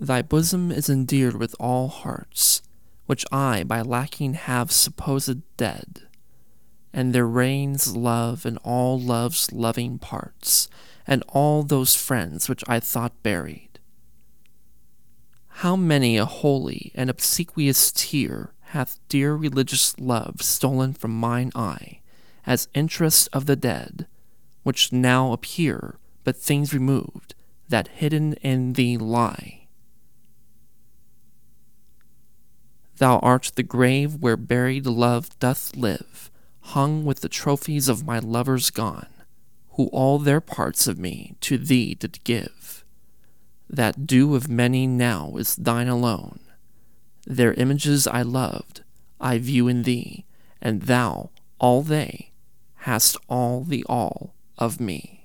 Thy bosom is endeared with all hearts, which I by lacking have supposed dead, and there reigns love in all love's loving parts, and all those friends which I thought buried. How many a holy and obsequious tear hath dear religious love stolen from mine eye, as interest of the dead, which now appear but things removed, that hidden in thee lie. Thou art the grave where buried love doth live, hung with the trophies of my lovers gone, who all their parts of me to thee did give. That due of many now is thine alone. Their images I loved, I view in thee, and thou, all they, hast all the all of me.